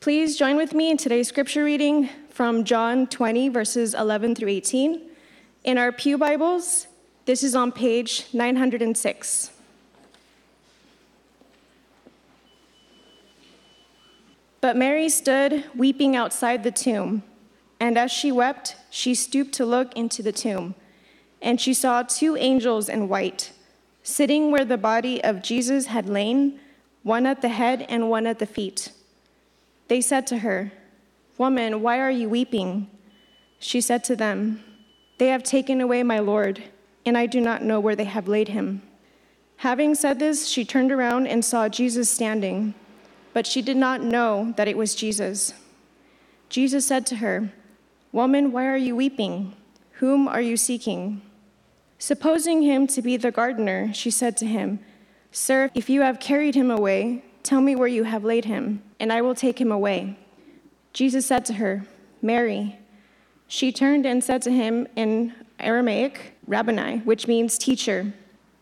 Please join with me in today's scripture reading from John 20, verses 11 through 18. In our Pew Bibles, this is on page 906. But Mary stood weeping outside the tomb, and as she wept, she stooped to look into the tomb, and she saw two angels in white, sitting where the body of Jesus had lain, one at the head and one at the feet. They said to her, Woman, why are you weeping? She said to them, They have taken away my Lord, and I do not know where they have laid him. Having said this, she turned around and saw Jesus standing but she did not know that it was Jesus. Jesus said to her, Woman, why are you weeping? Whom are you seeking? Supposing him to be the gardener, she said to him, Sir, if you have carried him away, tell me where you have laid him, and I will take him away. Jesus said to her, Mary. She turned and said to him in Aramaic, Rabboni, which means teacher.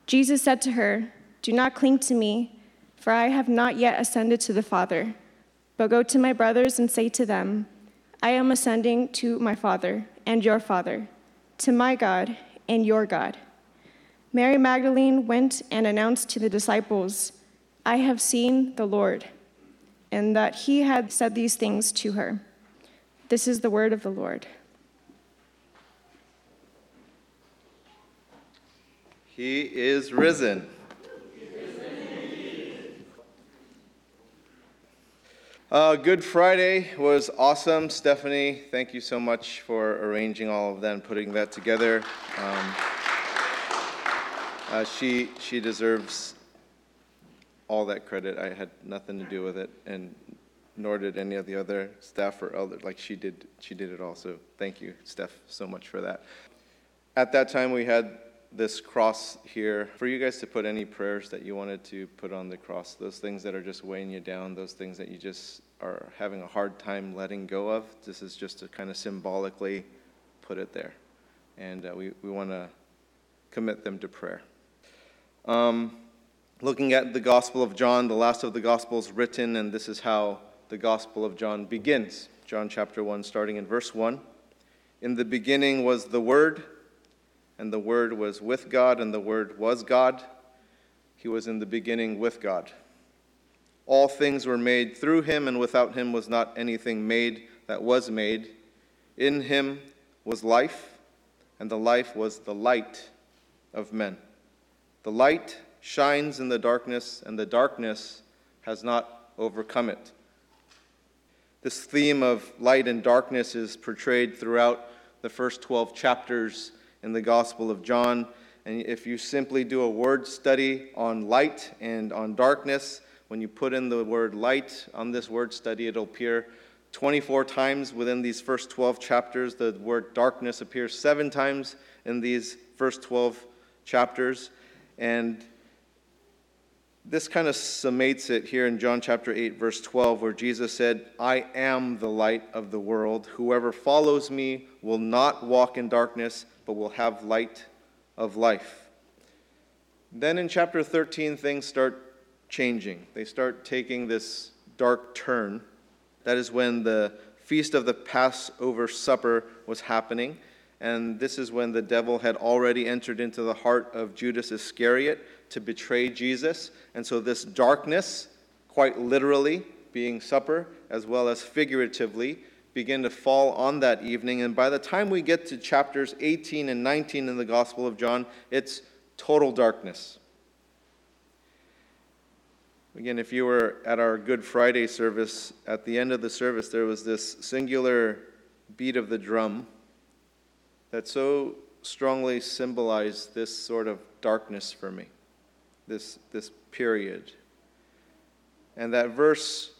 Jesus said to her, Do not cling to me for I have not yet ascended to the Father. But go to my brothers and say to them, I am ascending to my Father and your Father, to my God and your God. Mary Magdalene went and announced to the disciples, I have seen the Lord, and that he had said these things to her. This is the word of the Lord. He is risen. Uh, Good Friday was awesome. Stephanie, thank you so much for arranging all of that and putting that together. Um, uh, she, she deserves all that credit. I had nothing to do with it, and nor did any of the other staff or elder. Like she did, she did it all. So thank you, Steph, so much for that. At that time, we had this cross here for you guys to put any prayers that you wanted to put on the cross, those things that are just weighing you down, those things that you just are having a hard time letting go of. This is just to kind of symbolically put it there. And uh, we, we want to commit them to prayer. Um, looking at the Gospel of John, the last of the Gospels written, and this is how the Gospel of John begins. John chapter 1, starting in verse 1. In the beginning was the Word and the Word was with God, and the Word was God. He was in the beginning with God. All things were made through him, and without him was not anything made that was made. In him was life, and the life was the light of men. The light shines in the darkness, and the darkness has not overcome it. This theme of light and darkness is portrayed throughout the first 12 chapters in the Gospel of John. And if you simply do a word study on light and on darkness, when you put in the word light on this word study, it'll appear 24 times within these first 12 chapters. The word darkness appears seven times in these first 12 chapters. And this kind of summates it here in John chapter 8, verse 12, where Jesus said, I am the light of the world. Whoever follows me will not walk in darkness, but will have light of life. Then in chapter 13, things start changing. They start taking this dark turn. That is when the feast of the Passover supper was happening. And this is when the devil had already entered into the heart of Judas Iscariot to betray Jesus. And so, this darkness, quite literally, being supper, as well as figuratively, begin to fall on that evening. And by the time we get to chapters 18 and 19 in the Gospel of John, it's total darkness. Again, if you were at our Good Friday service, at the end of the service, there was this singular beat of the drum that so strongly symbolized this sort of darkness for me, this, this period. And that verse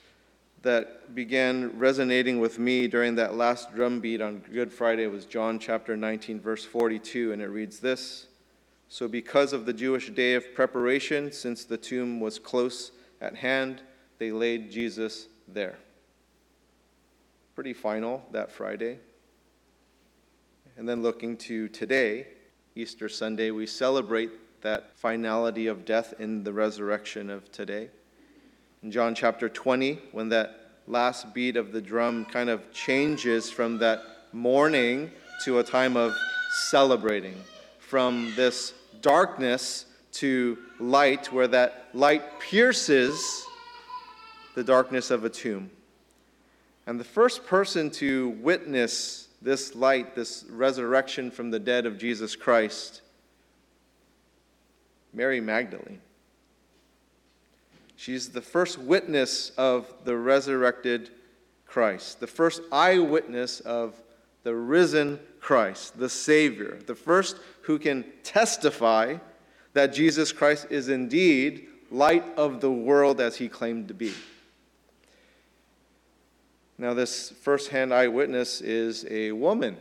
that began resonating with me during that last drum beat on Good Friday was John chapter 19, verse 42, and it reads this So, because of the Jewish day of preparation, since the tomb was close at hand, they laid Jesus there. Pretty final that Friday. And then looking to today, Easter Sunday, we celebrate that finality of death in the resurrection of today. In John chapter 20, when that last beat of the drum kind of changes from that mourning to a time of celebrating, from this darkness to light, where that light pierces the darkness of a tomb. And the first person to witness this light, this resurrection from the dead of Jesus Christ, Mary Magdalene. She's the first witness of the resurrected Christ, the first eyewitness of the risen Christ, the Savior, the first who can testify that Jesus Christ is indeed light of the world as he claimed to be. Now, this first-hand eyewitness is a woman.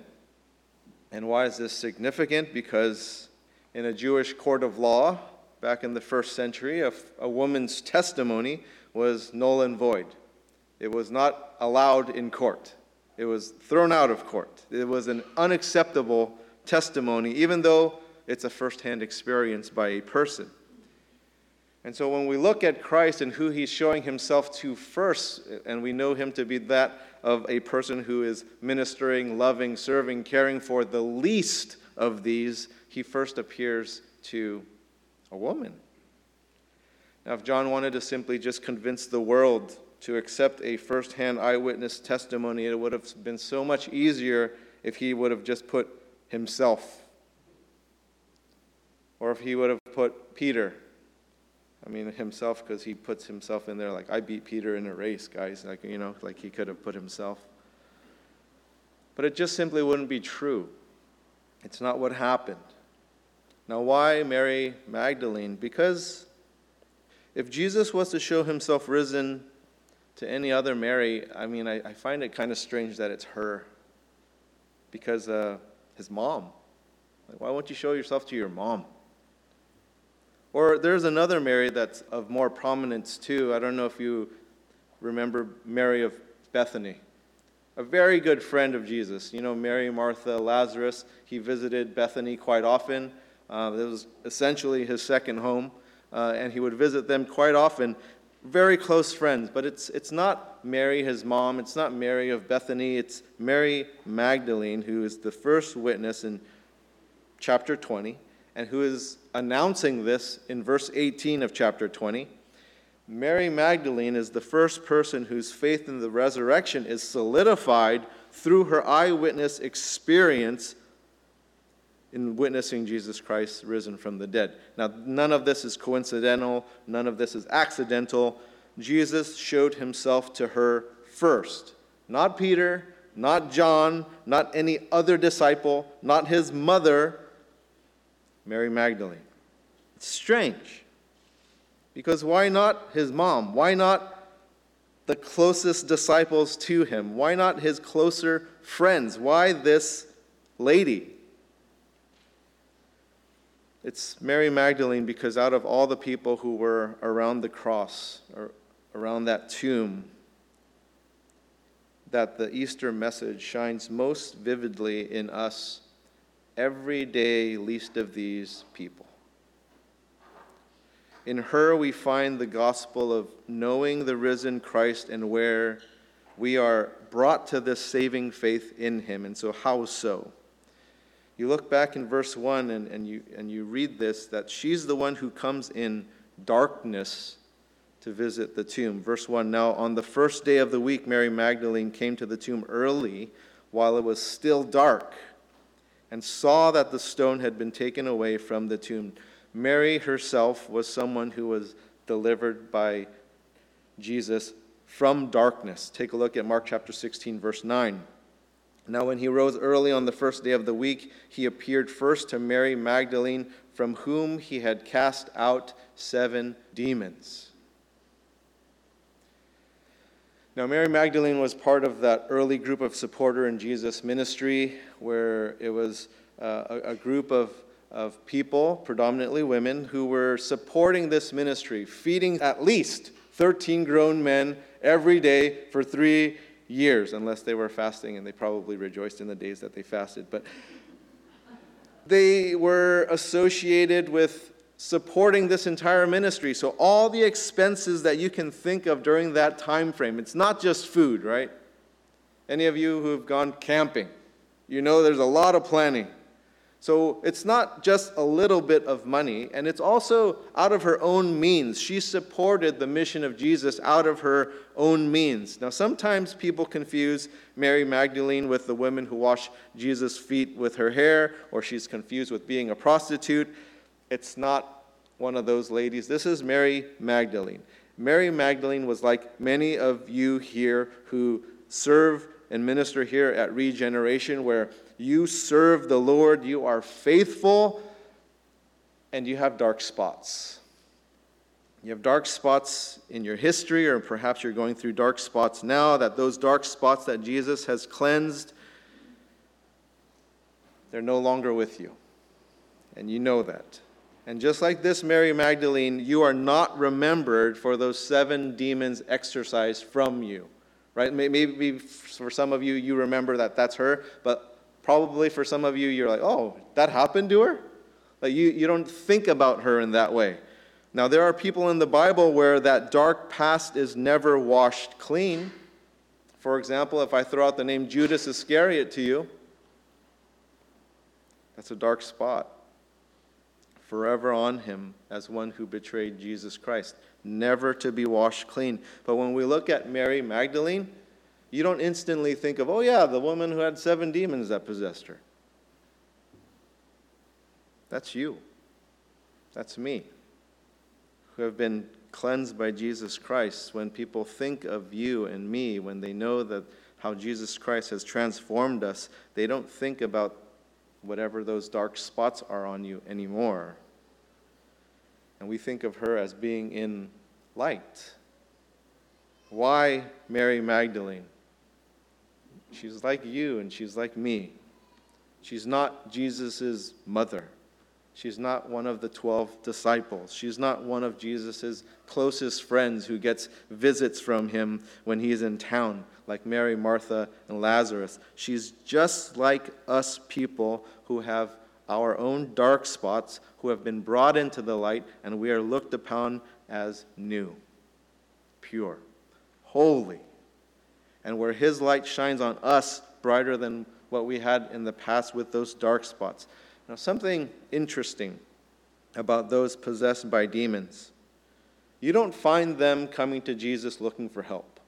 And why is this significant? Because in a Jewish court of law, back in the first century, a, a woman's testimony was null and void. It was not allowed in court. It was thrown out of court. It was an unacceptable testimony, even though it's a first-hand experience by a person. And so when we look at Christ and who he's showing himself to first, and we know him to be that of a person who is ministering, loving, serving, caring for the least of these, he first appears to a woman. Now, if John wanted to simply just convince the world to accept a first hand eyewitness testimony, it would have been so much easier if he would have just put himself, or if he would have put Peter I mean, himself, because he puts himself in there like, I beat Peter in a race, guys. Like, you know, like he could have put himself. But it just simply wouldn't be true. It's not what happened. Now, why Mary Magdalene? Because if Jesus was to show himself risen to any other Mary, I mean, I, I find it kind of strange that it's her. Because uh, his mom. Like, why won't you show yourself to your mom? Or there's another Mary that's of more prominence too. I don't know if you remember Mary of Bethany, a very good friend of Jesus. You know, Mary, Martha, Lazarus, he visited Bethany quite often. Uh, it was essentially his second home, uh, and he would visit them quite often. Very close friends, but it's, it's not Mary, his mom, it's not Mary of Bethany, it's Mary Magdalene, who is the first witness in chapter 20 and who is announcing this in verse 18 of chapter 20. Mary Magdalene is the first person whose faith in the resurrection is solidified through her eyewitness experience in witnessing Jesus Christ risen from the dead. Now, none of this is coincidental, none of this is accidental. Jesus showed himself to her first. Not Peter, not John, not any other disciple, not his mother, Mary Magdalene. It's strange. Because why not his mom? Why not the closest disciples to him? Why not his closer friends? Why this lady? It's Mary Magdalene because out of all the people who were around the cross, or around that tomb, that the Easter message shines most vividly in us everyday least of these people. In her, we find the gospel of knowing the risen Christ and where we are brought to this saving faith in him. And so, how so? You look back in verse 1 and, and, you, and you read this that she's the one who comes in darkness to visit the tomb. Verse 1 Now, on the first day of the week, Mary Magdalene came to the tomb early while it was still dark and saw that the stone had been taken away from the tomb. Mary herself was someone who was delivered by Jesus from darkness. Take a look at Mark chapter 16, verse 9. Now, when he rose early on the first day of the week, he appeared first to Mary Magdalene, from whom he had cast out seven demons. Now, Mary Magdalene was part of that early group of supporter in Jesus' ministry, where it was uh, a, a group of, of people, predominantly women, who were supporting this ministry, feeding at least 13 grown men every day for three years, unless they were fasting, and they probably rejoiced in the days that they fasted. But they were associated with supporting this entire ministry. So all the expenses that you can think of during that time frame. It's not just food, right? Any of you who've gone camping, you know there's a lot of planning. So it's not just a little bit of money, and it's also out of her own means. She supported the mission of Jesus out of her own means. Now, sometimes people confuse Mary Magdalene with the woman who washed Jesus' feet with her hair, or she's confused with being a prostitute. It's not one of those ladies. This is Mary Magdalene. Mary Magdalene was like many of you here who serve and minister here at Regeneration, where you serve the Lord, you are faithful, and you have dark spots. You have dark spots in your history, or perhaps you're going through dark spots now, that those dark spots that Jesus has cleansed, they're no longer with you. And you know that. And just like this, Mary Magdalene, you are not remembered for those seven demons exorcised from you right? Maybe for some of you, you remember that that's her, but probably for some of you, you're like, oh, that happened to her? Like you, you don't think about her in that way. Now, there are people in the Bible where that dark past is never washed clean. For example, if I throw out the name Judas Iscariot to you, that's a dark spot forever on him as one who betrayed Jesus Christ never to be washed clean. But when we look at Mary Magdalene, you don't instantly think of, oh, yeah, the woman who had seven demons that possessed her. That's you. That's me, who have been cleansed by Jesus Christ. When people think of you and me, when they know that how Jesus Christ has transformed us, they don't think about whatever those dark spots are on you anymore. And we think of her as being in light. Why Mary Magdalene? She's like you and she's like me. She's not Jesus' mother. She's not one of the 12 disciples. She's not one of Jesus' closest friends who gets visits from him when he's in town, like Mary, Martha, and Lazarus. She's just like us people who have our own dark spots, who have been brought into the light, and we are looked upon as new, pure, holy, and where His light shines on us brighter than what we had in the past with those dark spots. Now, something interesting about those possessed by demons you don't find them coming to Jesus looking for help.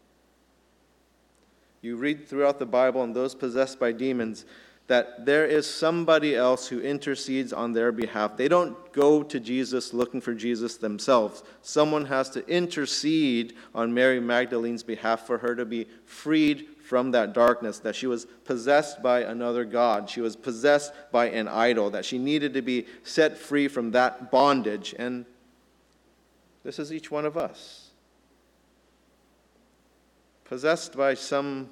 You read throughout the Bible, and those possessed by demons, that there is somebody else who intercedes on their behalf. They don't go to Jesus looking for Jesus themselves. Someone has to intercede on Mary Magdalene's behalf for her to be freed from that darkness, that she was possessed by another God. She was possessed by an idol, that she needed to be set free from that bondage. And this is each one of us. Possessed by some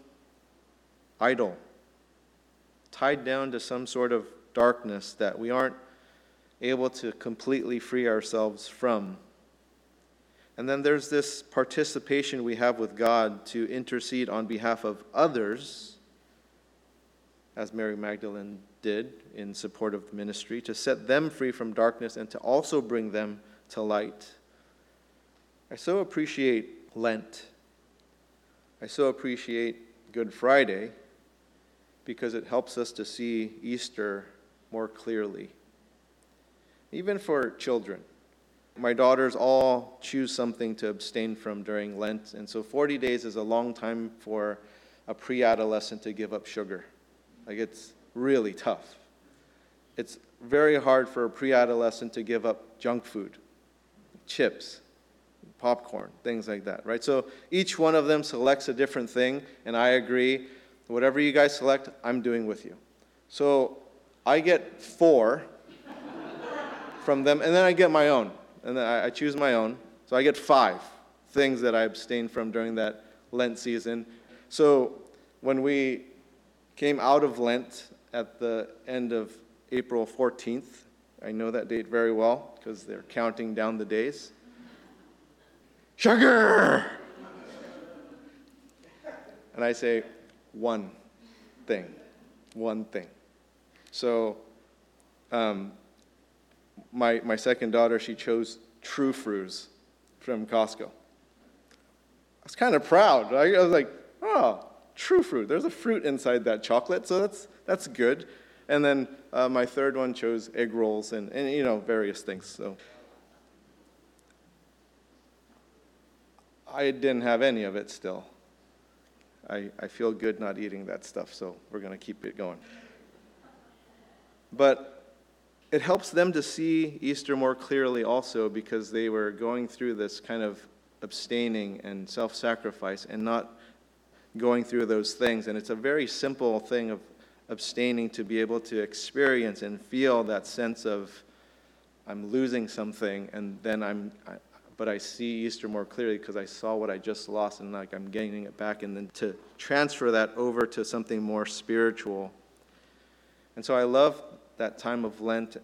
idol tied down to some sort of darkness that we aren't able to completely free ourselves from. And then there's this participation we have with God to intercede on behalf of others, as Mary Magdalene did in support of the ministry, to set them free from darkness and to also bring them to light. I so appreciate Lent. I so appreciate Good Friday because it helps us to see Easter more clearly. Even for children. My daughters all choose something to abstain from during Lent, and so 40 days is a long time for a pre adolescent to give up sugar. Like, it's really tough. It's very hard for a pre adolescent to give up junk food, chips, popcorn, things like that, right? So each one of them selects a different thing, and I agree Whatever you guys select, I'm doing with you. So I get four from them, and then I get my own. And then I, I choose my own. So I get five things that I abstained from during that Lent season. So when we came out of Lent at the end of April 14th, I know that date very well because they're counting down the days. Sugar! And I say, one thing. One thing. So, um, my, my second daughter, she chose Trü Früs from Costco. I was kind of proud. I was like, oh, true fruit. There's a fruit inside that chocolate, so that's, that's good. And then uh, my third one chose egg rolls and, and, you know, various things. So I didn't have any of it still. I, I feel good not eating that stuff, so we're going to keep it going. But it helps them to see Easter more clearly also because they were going through this kind of abstaining and self sacrifice and not going through those things. And it's a very simple thing of abstaining to be able to experience and feel that sense of I'm losing something and then I'm but I see Easter more clearly because I saw what I just lost and like I'm gaining it back and then to transfer that over to something more spiritual. And so I love that time of Lent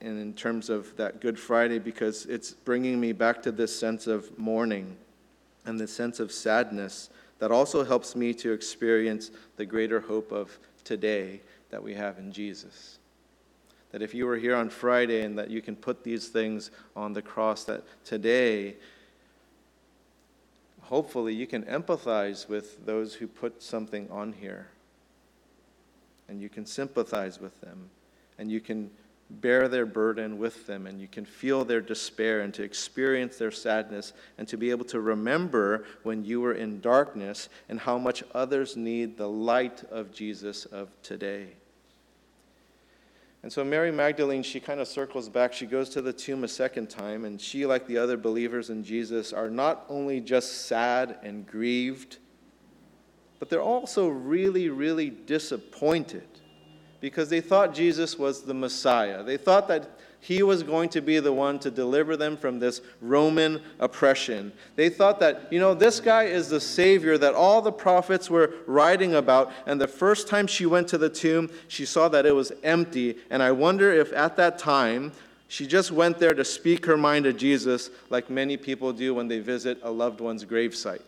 and in terms of that Good Friday because it's bringing me back to this sense of mourning and the sense of sadness that also helps me to experience the greater hope of today that we have in Jesus. That if you were here on Friday and that you can put these things on the cross, that today, hopefully, you can empathize with those who put something on here. And you can sympathize with them. And you can bear their burden with them and you can feel their despair and to experience their sadness and to be able to remember when you were in darkness and how much others need the light of Jesus of today. And so Mary Magdalene, she kind of circles back. She goes to the tomb a second time, and she, like the other believers in Jesus, are not only just sad and grieved, but they're also really, really disappointed because they thought Jesus was the Messiah. They thought that he was going to be the one to deliver them from this Roman oppression. They thought that, you know, this guy is the Savior that all the prophets were writing about. And the first time she went to the tomb, she saw that it was empty. And I wonder if at that time, she just went there to speak her mind to Jesus, like many people do when they visit a loved one's gravesite.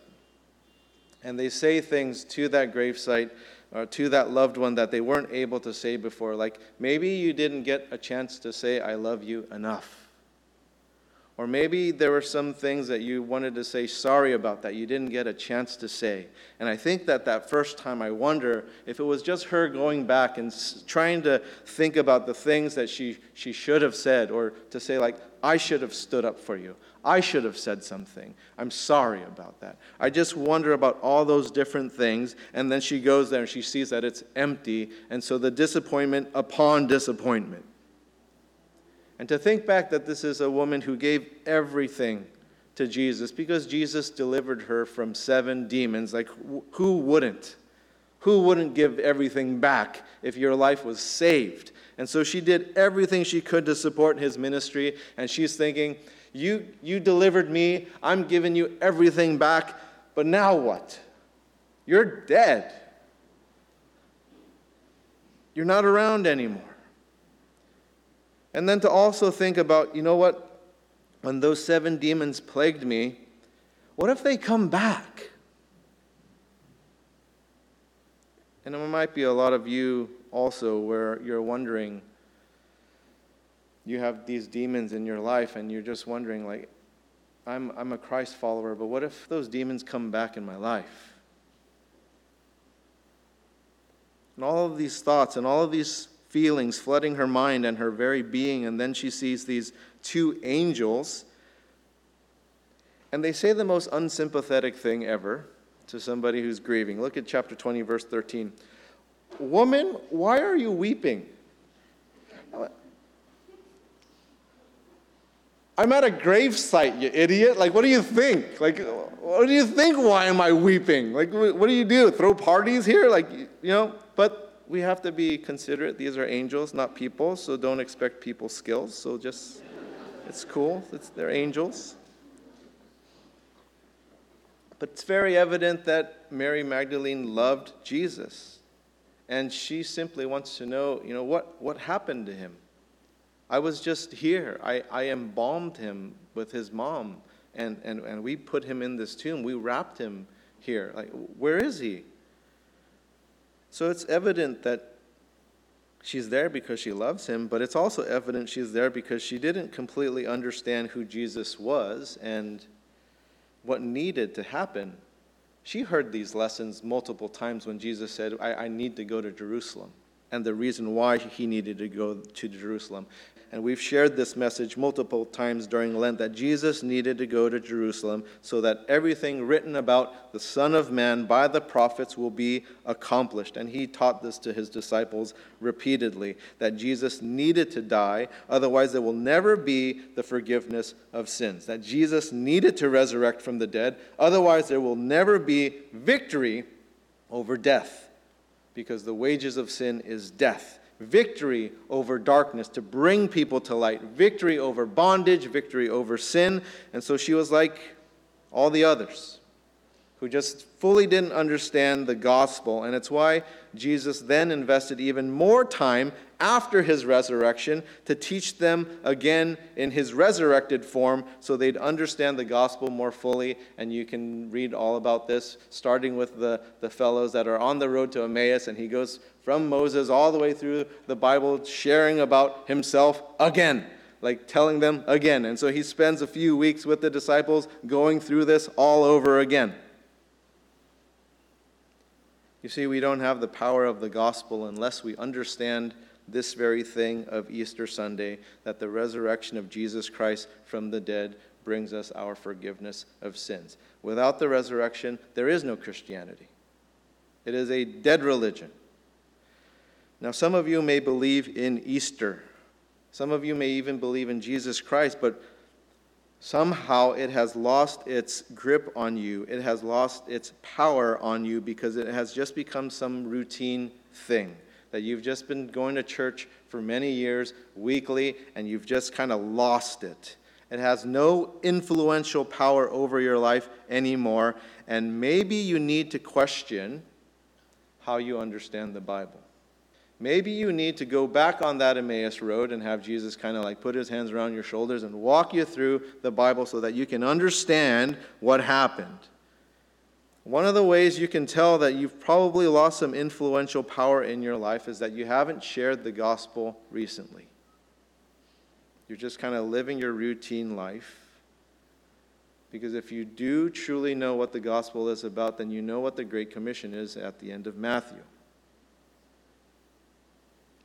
And they say things to that gravesite or to that loved one that they weren't able to say before. Like maybe you didn't get a chance to say, I love you enough. Or maybe there were some things that you wanted to say sorry about that you didn't get a chance to say. And I think that that first time, I wonder if it was just her going back and trying to think about the things that she, she should have said, or to say, like, I should have stood up for you. I should have said something. I'm sorry about that. I just wonder about all those different things. And then she goes there and she sees that it's empty. And so the disappointment upon disappointment. And to think back that this is a woman who gave everything to Jesus because Jesus delivered her from seven demons. Like, who wouldn't? Who wouldn't give everything back if your life was saved? And so she did everything she could to support his ministry. And she's thinking, you, you delivered me. I'm giving you everything back. But now what? You're dead. You're not around anymore. And then to also think about, you know what? When those seven demons plagued me, what if they come back? And there might be a lot of you also where you're wondering, you have these demons in your life and you're just wondering, like, I'm, I'm a Christ follower, but what if those demons come back in my life? And all of these thoughts and all of these feelings flooding her mind and her very being, and then she sees these two angels, and they say the most unsympathetic thing ever to somebody who's grieving. Look at chapter 20, verse 13. Woman, why are you weeping? I'm at a gravesite, you idiot. Like, what do you think? Like, what do you think? Why am I weeping? Like, what do you do? Throw parties here? Like, you know, but we have to be considerate. These are angels, not people, so don't expect people skills. So just, it's cool. It's, they're angels. But it's very evident that Mary Magdalene loved Jesus. And she simply wants to know, you know, what, what happened to him? I was just here. I, I embalmed him with his mom, and, and, and we put him in this tomb. We wrapped him here. Like, where is he? So it's evident that She's there because she loves him, but it's also evident she's there because she didn't completely understand who Jesus was and what needed to happen. She heard these lessons multiple times when Jesus said, I, I need to go to Jerusalem, and the reason why he needed to go to Jerusalem and we've shared this message multiple times during Lent that Jesus needed to go to Jerusalem so that everything written about the Son of Man by the prophets will be accomplished. And he taught this to his disciples repeatedly that Jesus needed to die, otherwise, there will never be the forgiveness of sins. That Jesus needed to resurrect from the dead, otherwise, there will never be victory over death, because the wages of sin is death victory over darkness, to bring people to light, victory over bondage, victory over sin. And so she was like all the others who just fully didn't understand the gospel. And it's why Jesus then invested even more time after his resurrection to teach them again in his resurrected form so they'd understand the gospel more fully. And you can read all about this, starting with the, the fellows that are on the road to Emmaus. And he goes from Moses all the way through the Bible, sharing about himself again like telling them again. And so he spends a few weeks with the disciples going through this all over again. You see, we don't have the power of the gospel unless we understand this very thing of Easter Sunday that the resurrection of Jesus Christ from the dead brings us our forgiveness of sins. Without the resurrection, there is no Christianity, it is a dead religion. Now, some of you may believe in Easter. Some of you may even believe in Jesus Christ, but somehow it has lost its grip on you. It has lost its power on you because it has just become some routine thing that you've just been going to church for many years, weekly, and you've just kind of lost it. It has no influential power over your life anymore, and maybe you need to question how you understand the Bible. Maybe you need to go back on that Emmaus road and have Jesus kind of like put his hands around your shoulders and walk you through the Bible so that you can understand what happened. One of the ways you can tell that you've probably lost some influential power in your life is that you haven't shared the gospel recently. You're just kind of living your routine life. Because if you do truly know what the gospel is about, then you know what the Great Commission is at the end of Matthew.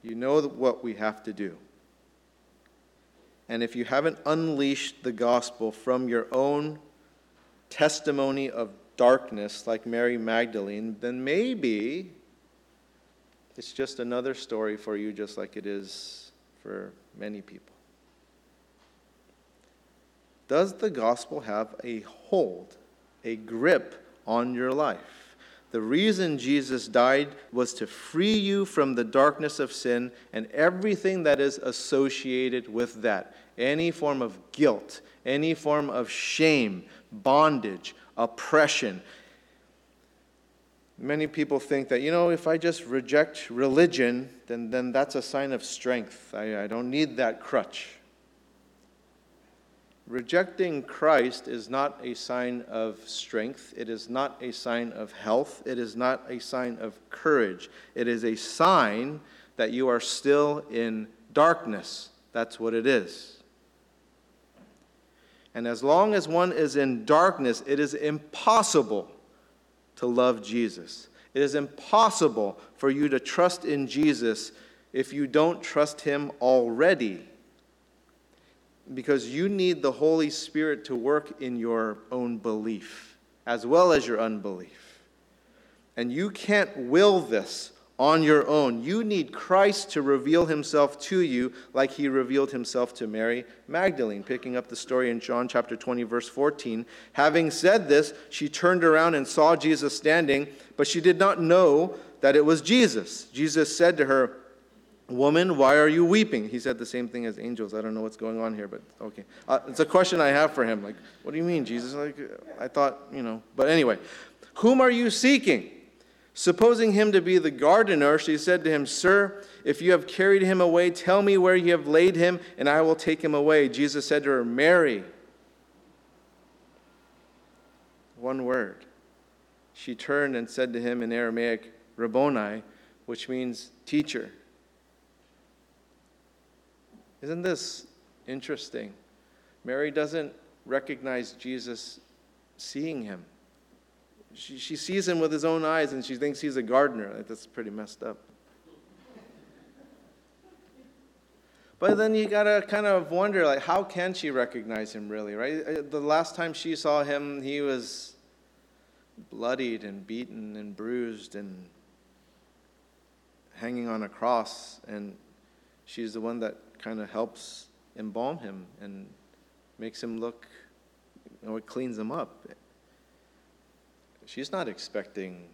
You know what we have to do. And if you haven't unleashed the gospel from your own testimony of darkness, like Mary Magdalene, then maybe it's just another story for you, just like it is for many people. Does the gospel have a hold, a grip on your life? The reason Jesus died was to free you from the darkness of sin and everything that is associated with that. Any form of guilt, any form of shame, bondage, oppression. Many people think that, you know, if I just reject religion, then, then that's a sign of strength. I, I don't need that crutch. Rejecting Christ is not a sign of strength. It is not a sign of health. It is not a sign of courage. It is a sign that you are still in darkness. That's what it is. And as long as one is in darkness, it is impossible to love Jesus. It is impossible for you to trust in Jesus if you don't trust him already because you need the Holy Spirit to work in your own belief as well as your unbelief. And you can't will this on your own. You need Christ to reveal himself to you like he revealed himself to Mary Magdalene. Picking up the story in John chapter 20, verse 14. Having said this, she turned around and saw Jesus standing, but she did not know that it was Jesus. Jesus said to her, Woman, why are you weeping? He said the same thing as angels. I don't know what's going on here, but okay. Uh, it's a question I have for him. Like, what do you mean, Jesus? Like, I thought, you know. But anyway, whom are you seeking? Supposing him to be the gardener, she said to him, Sir, if you have carried him away, tell me where you have laid him, and I will take him away. Jesus said to her, Mary. One word. She turned and said to him in Aramaic, Rabboni, which means teacher. Isn't this interesting? Mary doesn't recognize Jesus seeing him. She, she sees him with his own eyes and she thinks he's a gardener. That's pretty messed up. But then you gotta kind of wonder, like, how can she recognize him really, right? Uh, the last time she saw him, he was bloodied and beaten and bruised and hanging on a cross, and she's the one that kind of helps embalm him and makes him look, you know, it cleans him up. She's not expecting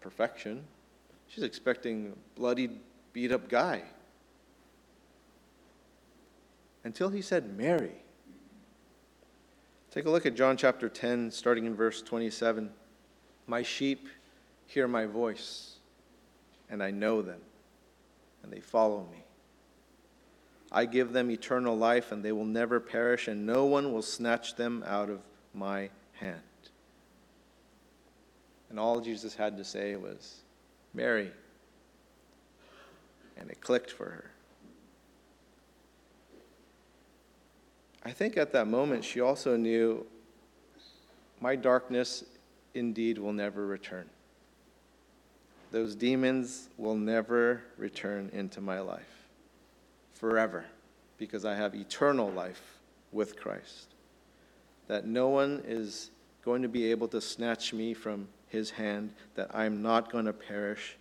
perfection. She's expecting a bloodied, beat up guy until he said, Mary. Take a look at John chapter 10, starting in verse 27. My sheep hear my voice, and I know them, and they follow me. I give them eternal life, and they will never perish, and no one will snatch them out of my hand. And all Jesus had to say was, Mary. And it clicked for her. I think at that moment she also knew my darkness indeed will never return. Those demons will never return into my life forever because I have eternal life with Christ. That no one is going to be able to snatch me from his hand, that I'm not going to perish,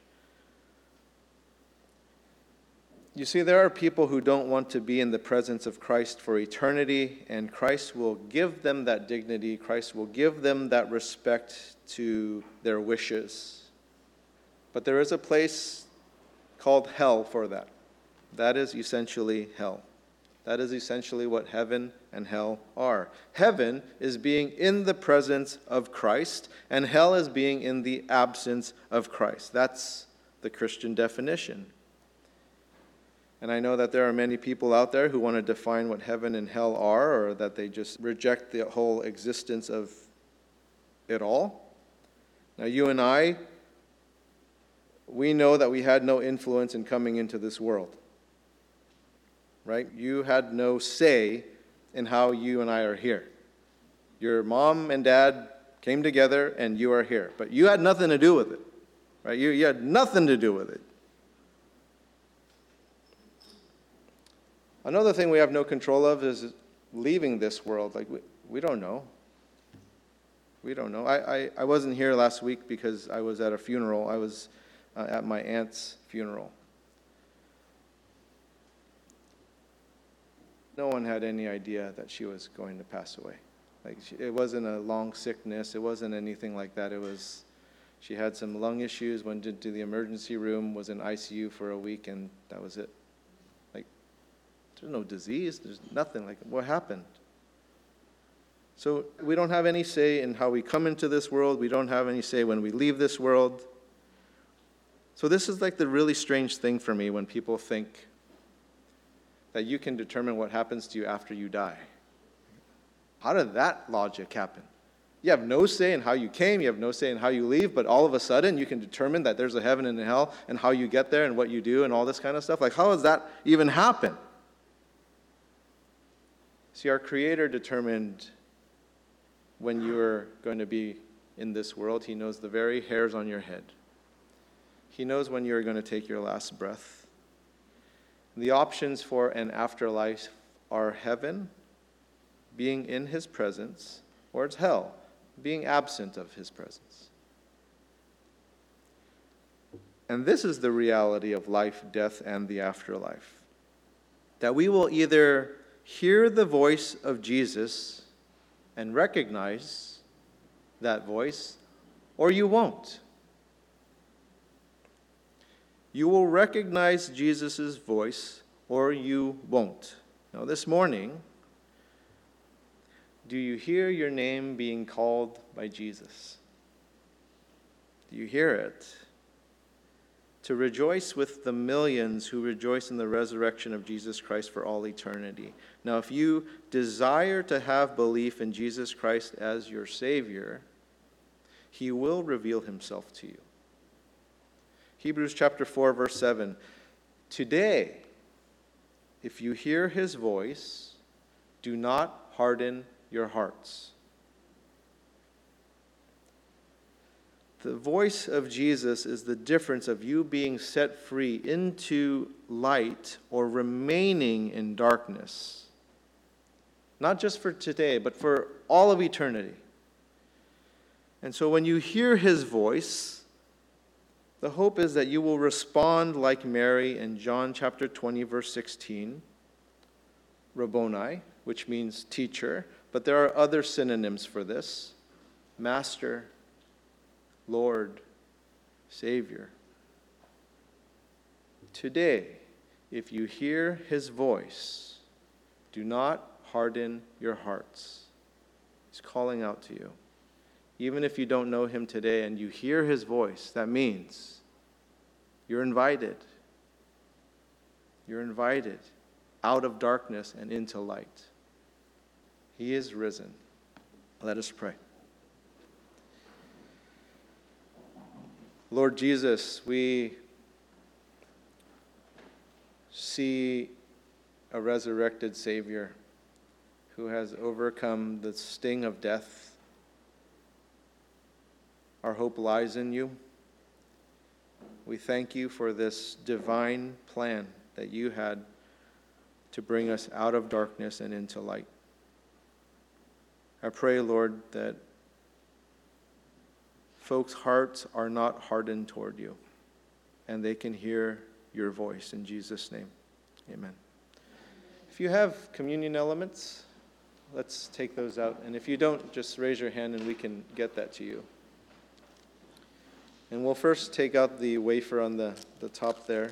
You see, there are people who don't want to be in the presence of Christ for eternity, and Christ will give them that dignity. Christ will give them that respect to their wishes. But there is a place called hell for that. That is essentially hell. That is essentially what heaven and hell are. Heaven is being in the presence of Christ, and hell is being in the absence of Christ. That's the Christian definition. And I know that there are many people out there who want to define what heaven and hell are, or that they just reject the whole existence of it all. Now, you and I, we know that we had no influence in coming into this world. Right? You had no say in how you and I are here. Your mom and dad came together and you are here. But you had nothing to do with it. Right? You, you had nothing to do with it. Another thing we have no control of is leaving this world. Like, we, we don't know. We don't know. I, I, I wasn't here last week because I was at a funeral. I was uh, at my aunt's funeral. No one had any idea that she was going to pass away. Like, she, it wasn't a long sickness, it wasn't anything like that. It was, she had some lung issues, went into the emergency room, was in ICU for a week, and that was it. Like, there's no disease, there's nothing like what happened. So we don't have any say in how we come into this world, we don't have any say when we leave this world. So this is like the really strange thing for me when people think that you can determine what happens to you after you die. How did that logic happen? You have no say in how you came, you have no say in how you leave, but all of a sudden you can determine that there's a heaven and a hell and how you get there and what you do and all this kind of stuff. Like, how does that even happen? See, our Creator determined when you are going to be in this world. He knows the very hairs on your head. He knows when you're going to take your last breath. The options for an afterlife are heaven, being in His presence, or it's hell, being absent of His presence. And this is the reality of life, death, and the afterlife. That we will either hear the voice of Jesus and recognize that voice, or you won't. You will recognize Jesus' voice, or you won't. Now, this morning, do you hear your name being called by Jesus? Do you hear it? to rejoice with the millions who rejoice in the resurrection of Jesus Christ for all eternity. Now, if you desire to have belief in Jesus Christ as your Savior, He will reveal Himself to you. Hebrews chapter 4, verse 7. Today, If you hear his voice, do not harden your hearts. The voice of Jesus is the difference of you being set free into light or remaining in darkness. Not just for today, but for all of eternity. And so when you hear his voice, the hope is that you will respond like Mary in John chapter 20, verse 16, Rabboni, which means teacher, but there are other synonyms for this Master, Lord, Savior. Today, if you hear his voice, do not harden your hearts. He's calling out to you. Even if you don't know him today and you hear his voice, that means you're invited. You're invited out of darkness and into light. He is risen. Let us pray. Lord Jesus, we see a resurrected Savior who has overcome the sting of death. Our hope lies in you. We thank you for this divine plan that you had to bring us out of darkness and into light. I pray, Lord, that folks' hearts are not hardened toward you, and they can hear your voice. In Jesus' name, amen. If you have communion elements, let's take those out. And if you don't, just raise your hand and we can get that to you. And we'll first take out the wafer on the, the top there.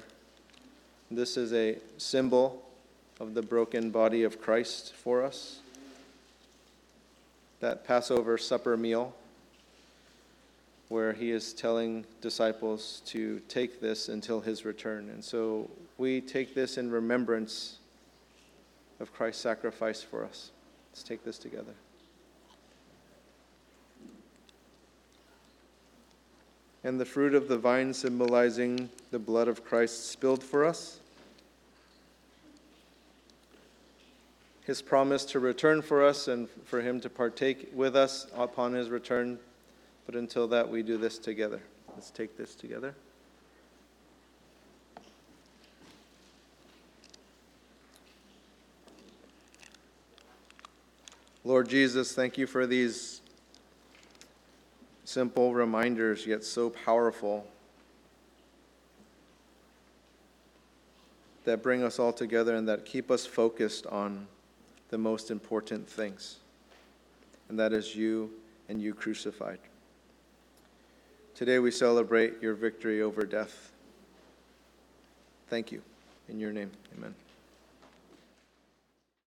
This is a symbol of the broken body of Christ for us. That Passover supper meal where he is telling disciples to take this until his return. And so we take this in remembrance of Christ's sacrifice for us. Let's take this together. And the fruit of the vine symbolizing the blood of Christ spilled for us. His promise to return for us and for him to partake with us upon his return but until that, we do this together. Let's take this together. Lord Jesus, thank you for these simple reminders, yet so powerful, that bring us all together and that keep us focused on the most important things, and that is you and you crucified. Today we celebrate your victory over death. Thank you. In your name, amen.